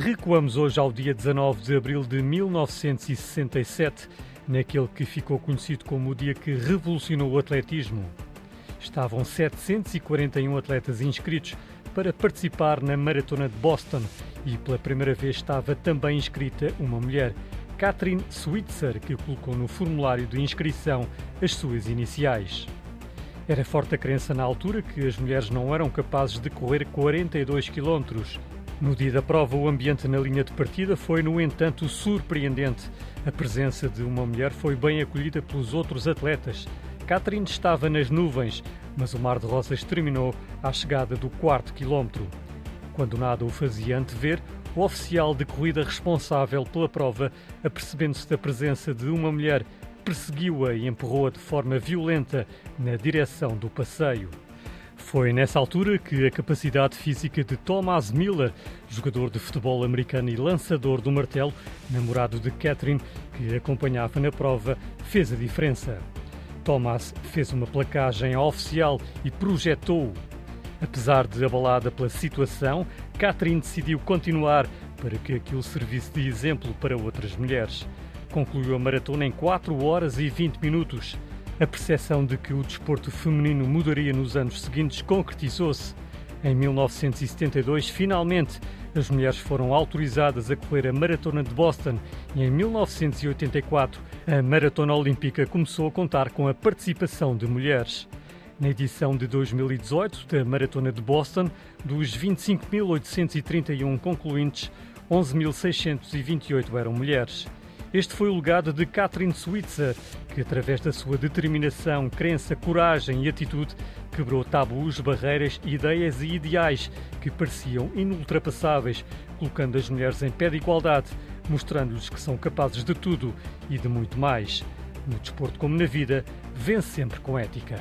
Recuamos hoje ao dia 19 de abril de 1967, naquele que ficou conhecido como o dia que revolucionou o atletismo. Estavam 741 atletas inscritos para participar na Maratona de Boston e pela primeira vez estava também inscrita uma mulher, Catherine Switzer, que colocou no formulário de inscrição as suas iniciais. Era forte a crença na altura que as mulheres não eram capazes de correr 42 quilómetros no dia da prova, o ambiente na linha de partida foi, no entanto, surpreendente. A presença de uma mulher foi bem acolhida pelos outros atletas. Catherine estava nas nuvens, mas o mar de rosas terminou à chegada do quarto quilómetro. Quando nada o fazia antever, o oficial de corrida responsável pela prova, apercebendo-se da presença de uma mulher, perseguiu-a e empurrou-a de forma violenta na direção do passeio. Foi nessa altura que a capacidade física de Thomas Miller, jogador de futebol americano e lançador do martelo, namorado de Catherine, que acompanhava na prova, fez a diferença. Thomas fez uma placagem oficial e projetou-o. Apesar de abalada pela situação, Catherine decidiu continuar para que aquilo servisse de exemplo para outras mulheres. Concluiu a maratona em 4 horas e 20 minutos. A percepção de que o desporto feminino mudaria nos anos seguintes concretizou-se. Em 1972, finalmente, as mulheres foram autorizadas a correr a Maratona de Boston e em 1984, a Maratona Olímpica começou a contar com a participação de mulheres. Na edição de 2018 da Maratona de Boston, dos 25.831 concluintes, 11.628 eram mulheres. Este foi o legado de Catherine Switzer, que, através da sua determinação, crença, coragem e atitude, quebrou tabus, barreiras, ideias e ideais que pareciam inultrapassáveis, colocando as mulheres em pé de igualdade, mostrando-lhes que são capazes de tudo e de muito mais. No desporto como na vida, vence sempre com ética.